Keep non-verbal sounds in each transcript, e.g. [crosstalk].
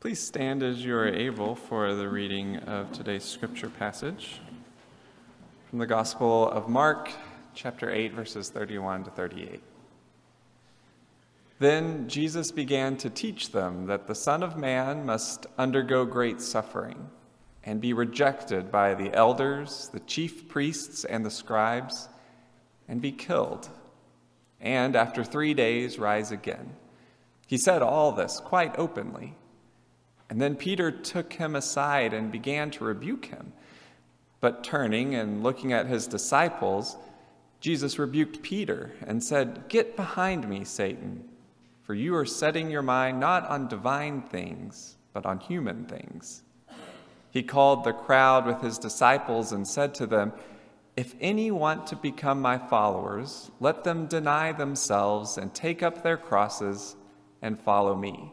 Please stand as you are able for the reading of today's scripture passage from the Gospel of Mark, chapter 8, verses 31 to 38. Then Jesus began to teach them that the Son of Man must undergo great suffering and be rejected by the elders, the chief priests, and the scribes, and be killed, and after three days rise again. He said all this quite openly. And then Peter took him aside and began to rebuke him. But turning and looking at his disciples, Jesus rebuked Peter and said, Get behind me, Satan, for you are setting your mind not on divine things, but on human things. He called the crowd with his disciples and said to them, If any want to become my followers, let them deny themselves and take up their crosses and follow me.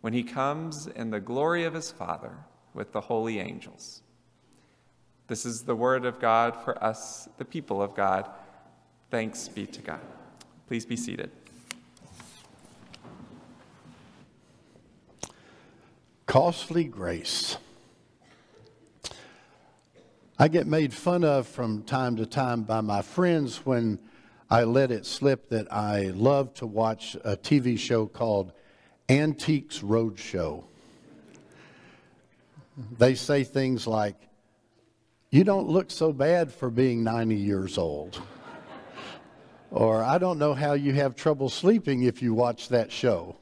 when he comes in the glory of his Father with the holy angels. This is the word of God for us, the people of God. Thanks be to God. Please be seated. Costly grace. I get made fun of from time to time by my friends when I let it slip that I love to watch a TV show called Antiques Roadshow. They say things like, You don't look so bad for being 90 years old. or, I don't know how you have trouble sleeping if you watch that show.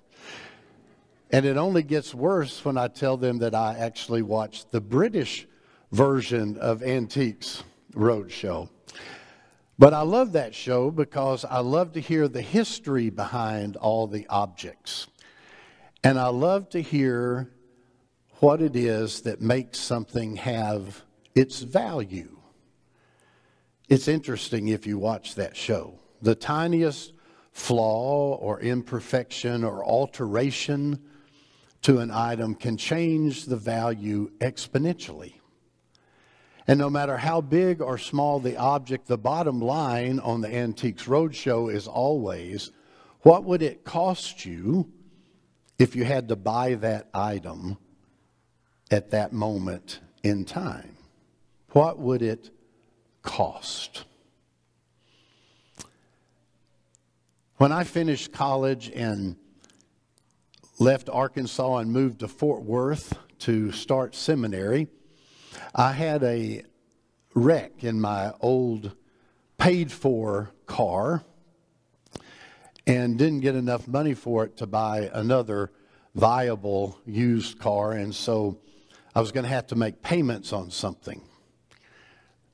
And it only gets worse when I tell them that I actually watched the British version of Antiques Roadshow. But I love that show because I love to hear the history behind all the objects. And I love to hear what it is that makes something have its value. It's interesting if you watch that show. The tiniest flaw or imperfection or alteration to an item can change the value exponentially. And no matter how big or small the object, the bottom line on the Antiques Roadshow is always what would it cost you if you had to buy that item at that moment in time? What would it cost? When I finished college and left Arkansas and moved to Fort Worth to start seminary, I had a wreck in my old paid for car and didn't get enough money for it to buy another viable used car. And so I was going to have to make payments on something,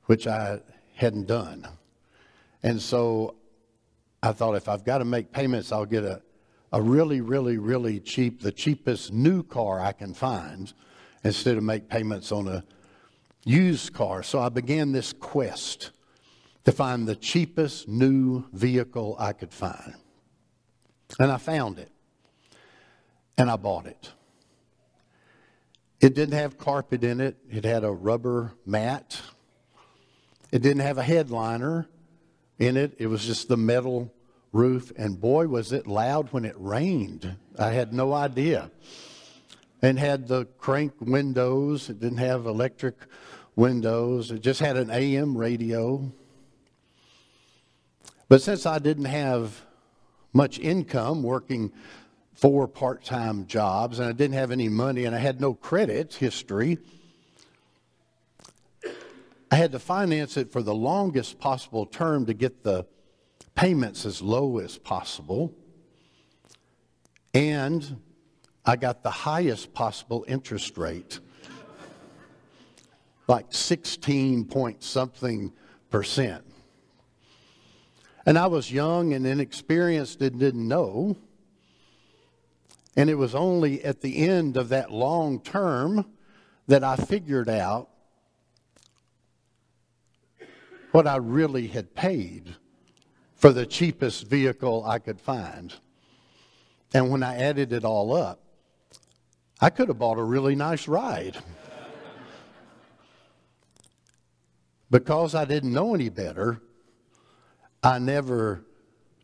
which I hadn't done. And so I thought if I've got to make payments, I'll get a, a really, really, really cheap, the cheapest new car I can find instead of make payments on a used car. So I began this quest to find the cheapest new vehicle I could find. And I found it. And I bought it. It didn't have carpet in it, it had a rubber mat. It didn't have a headliner in it, it was just the metal roof. And boy, was it loud when it rained. I had no idea. And had the crank windows, it didn't have electric windows, it just had an AM radio. But since I didn't have much income working four part time jobs, and I didn't have any money, and I had no credit history. I had to finance it for the longest possible term to get the payments as low as possible. And I got the highest possible interest rate, like 16 point something percent. And I was young and inexperienced and didn't know. And it was only at the end of that long term that I figured out what I really had paid for the cheapest vehicle I could find. And when I added it all up, I could have bought a really nice ride. [laughs] because I didn't know any better, I never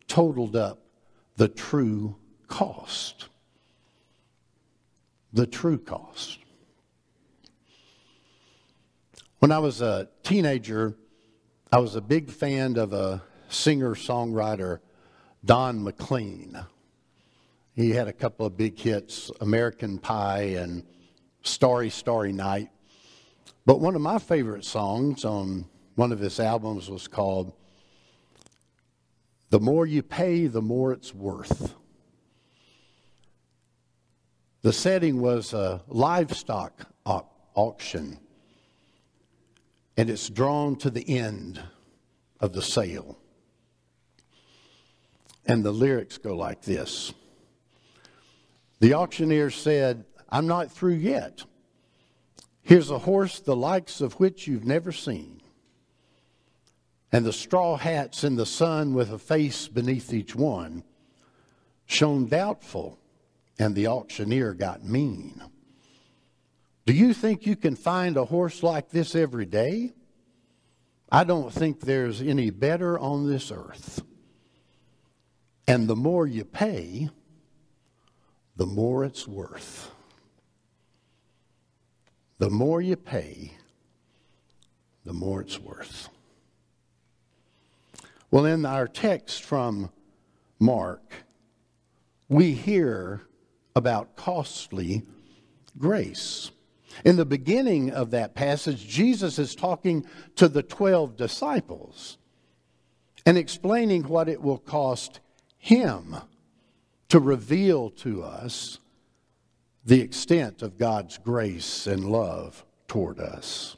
totaled up the true cost. The true cost. When I was a teenager, I was a big fan of a singer songwriter, Don McLean. He had a couple of big hits, American Pie and Starry, Starry Night. But one of my favorite songs on one of his albums was called The More You Pay, the More It's Worth. The setting was a livestock auction, and it's drawn to the end of the sale. And the lyrics go like this The auctioneer said, I'm not through yet. Here's a horse the likes of which you've never seen. And the straw hats in the sun with a face beneath each one shone doubtful and the auctioneer got mean. Do you think you can find a horse like this every day? I don't think there's any better on this earth. And the more you pay, the more it's worth. The more you pay, the more it's worth. Well, in our text from Mark, we hear about costly grace. In the beginning of that passage, Jesus is talking to the 12 disciples and explaining what it will cost him to reveal to us the extent of God's grace and love toward us.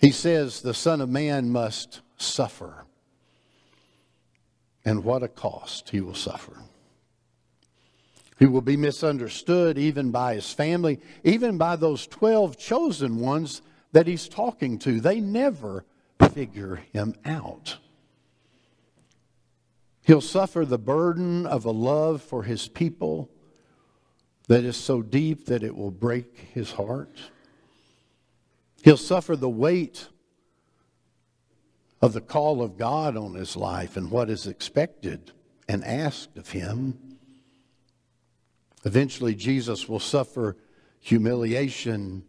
He says the Son of Man must suffer. And what a cost he will suffer. He will be misunderstood even by his family, even by those 12 chosen ones that he's talking to. They never figure him out. He'll suffer the burden of a love for his people that is so deep that it will break his heart. He'll suffer the weight of the call of God on his life and what is expected and asked of him. Eventually, Jesus will suffer humiliation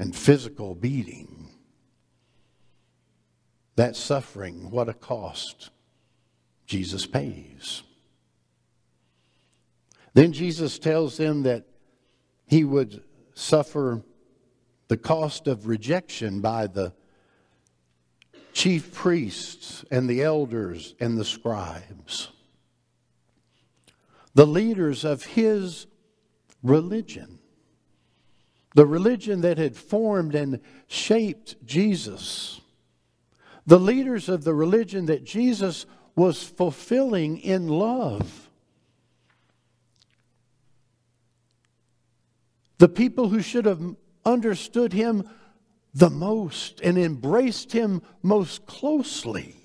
and physical beating. That suffering, what a cost Jesus pays. Then Jesus tells them that he would suffer the cost of rejection by the chief priests and the elders and the scribes. The leaders of his religion, the religion that had formed and shaped Jesus, the leaders of the religion that Jesus was fulfilling in love. The people who should have understood him the most and embraced him most closely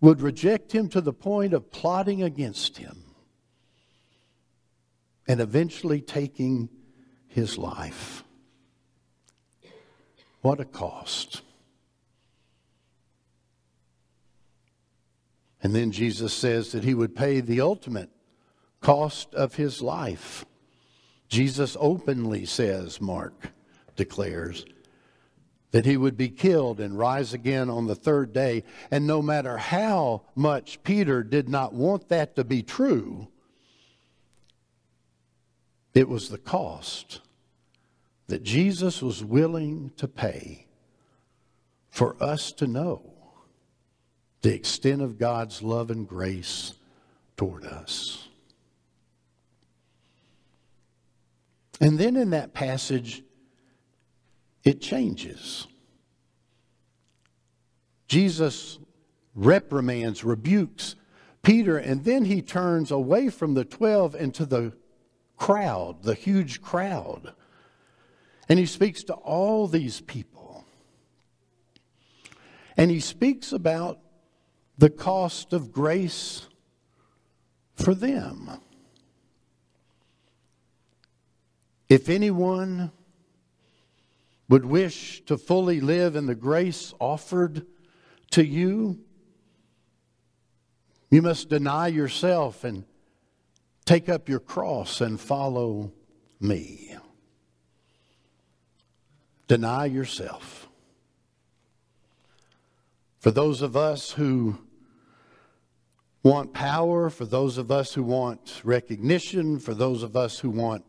would reject him to the point of plotting against him and eventually taking his life. What a cost. And then Jesus says that he would pay the ultimate cost of his life. Jesus openly says, Mark declares, that he would be killed and rise again on the third day. And no matter how much Peter did not want that to be true, it was the cost that Jesus was willing to pay for us to know the extent of God's love and grace toward us. And then in that passage, it changes. Jesus reprimands, rebukes Peter, and then he turns away from the 12 into the crowd, the huge crowd. And he speaks to all these people. And he speaks about the cost of grace for them. If anyone would wish to fully live in the grace offered to you, you must deny yourself and take up your cross and follow me. Deny yourself. For those of us who want power, for those of us who want recognition, for those of us who want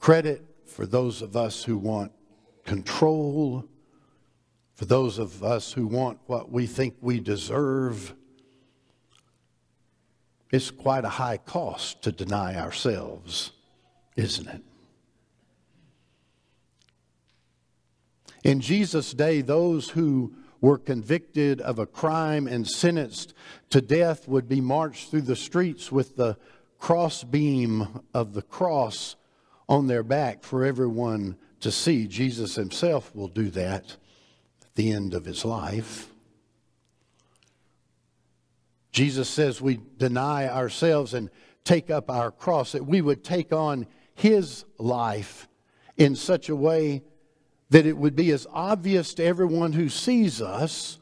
credit, for those of us who want control, for those of us who want what we think we deserve, it's quite a high cost to deny ourselves, isn't it? In Jesus' day, those who were convicted of a crime and sentenced to death would be marched through the streets with the crossbeam of the cross on their back for everyone to see. Jesus himself will do that at the end of his life. Jesus says we deny ourselves and take up our cross, that we would take on his life in such a way that it would be as obvious to everyone who sees us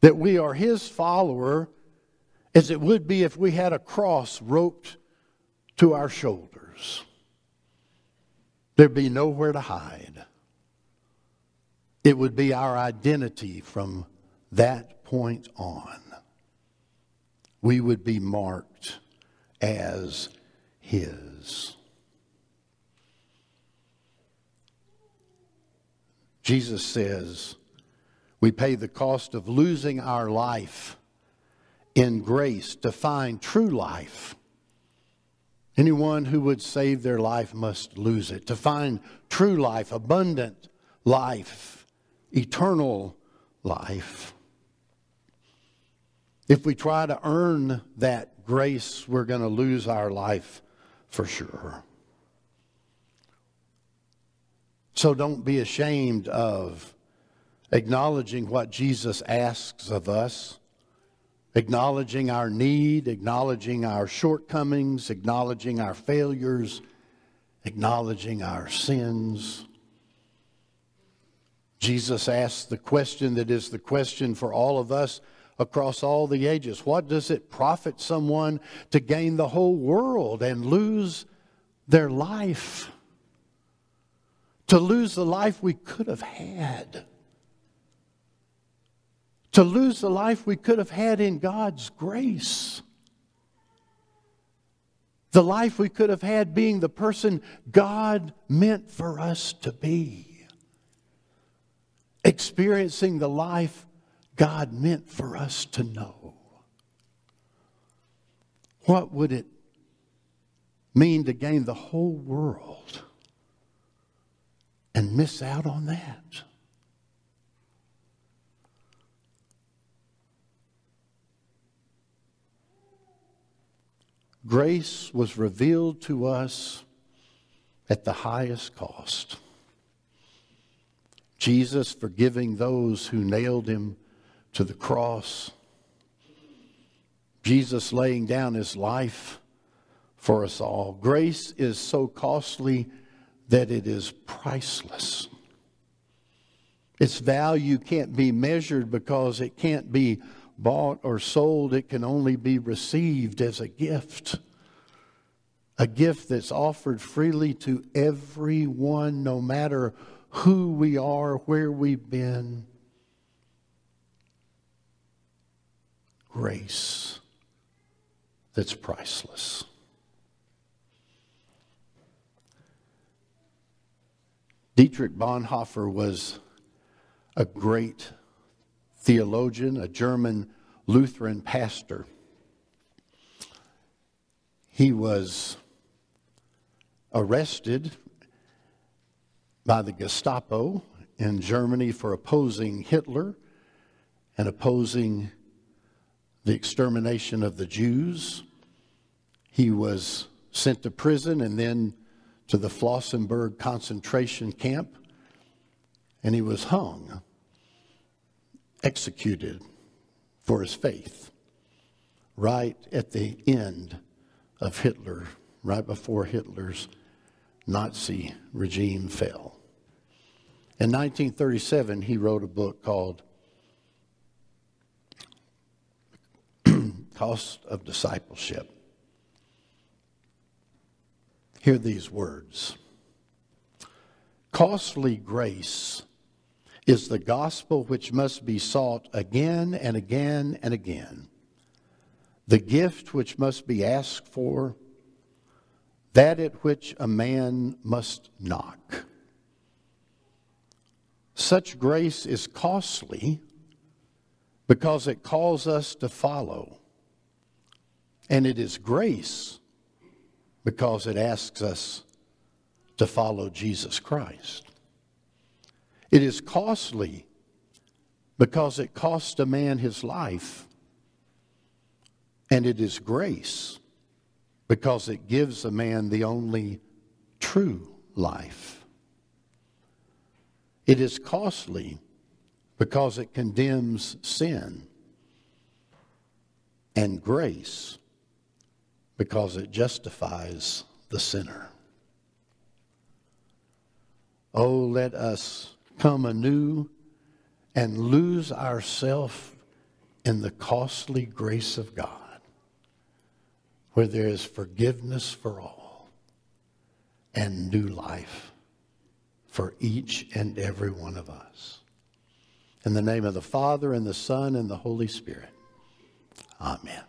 that we are his follower as it would be if we had a cross roped to our shoulders. There'd be nowhere to hide. It would be our identity from that point on. We would be marked as His. Jesus says we pay the cost of losing our life in grace to find true life. Anyone who would save their life must lose it. To find true life, abundant life, eternal life. If we try to earn that grace, we're going to lose our life for sure. So don't be ashamed of acknowledging what Jesus asks of us, acknowledging our need, acknowledging our shortcomings, acknowledging our failures, acknowledging our sins. Jesus asks the question that is the question for all of us across all the ages What does it profit someone to gain the whole world and lose their life? to lose the life we could have had, to lose the life we could have had in God's grace, the life we could have had being the person God meant for us to be, experiencing the life God meant for us to know. What would it mean to gain the whole world? and miss out on that. Grace was revealed to us at the highest cost. Jesus forgiving those who nailed him to the cross. Jesus laying down his life for us all. Grace is so costly that it is priceless. Its value can't be measured because it can't be bought or sold. It can only be received as a gift. A gift that's offered freely to everyone, no matter who we are, where we've been. Grace that's priceless. Dietrich Bonhoeffer was a great theologian, a German Lutheran pastor. He was arrested by the Gestapo in Germany for opposing Hitler and opposing the extermination of the Jews. He was sent to prison and then to the Flossenburg concentration camp, and he was hung, executed for his faith, right at the end of Hitler, right before Hitler's Nazi regime fell. In 1937, he wrote a book called [clears throat] Cost of Discipleship. Hear these words Costly grace is the gospel which must be sought again and again and again, the gift which must be asked for, that at which a man must knock. Such grace is costly because it calls us to follow. And it is grace because it asks us to follow Jesus Christ. It is costly because it costs a man his life. And it is grace because it gives a man the only true life. It is costly because it condemns sin. And grace because it justifies the sinner. Oh, let us come anew and lose ourselves in the costly grace of God, where there is forgiveness for all and new life for each and every one of us. In the name of the Father, and the Son, and the Holy Spirit. Amen.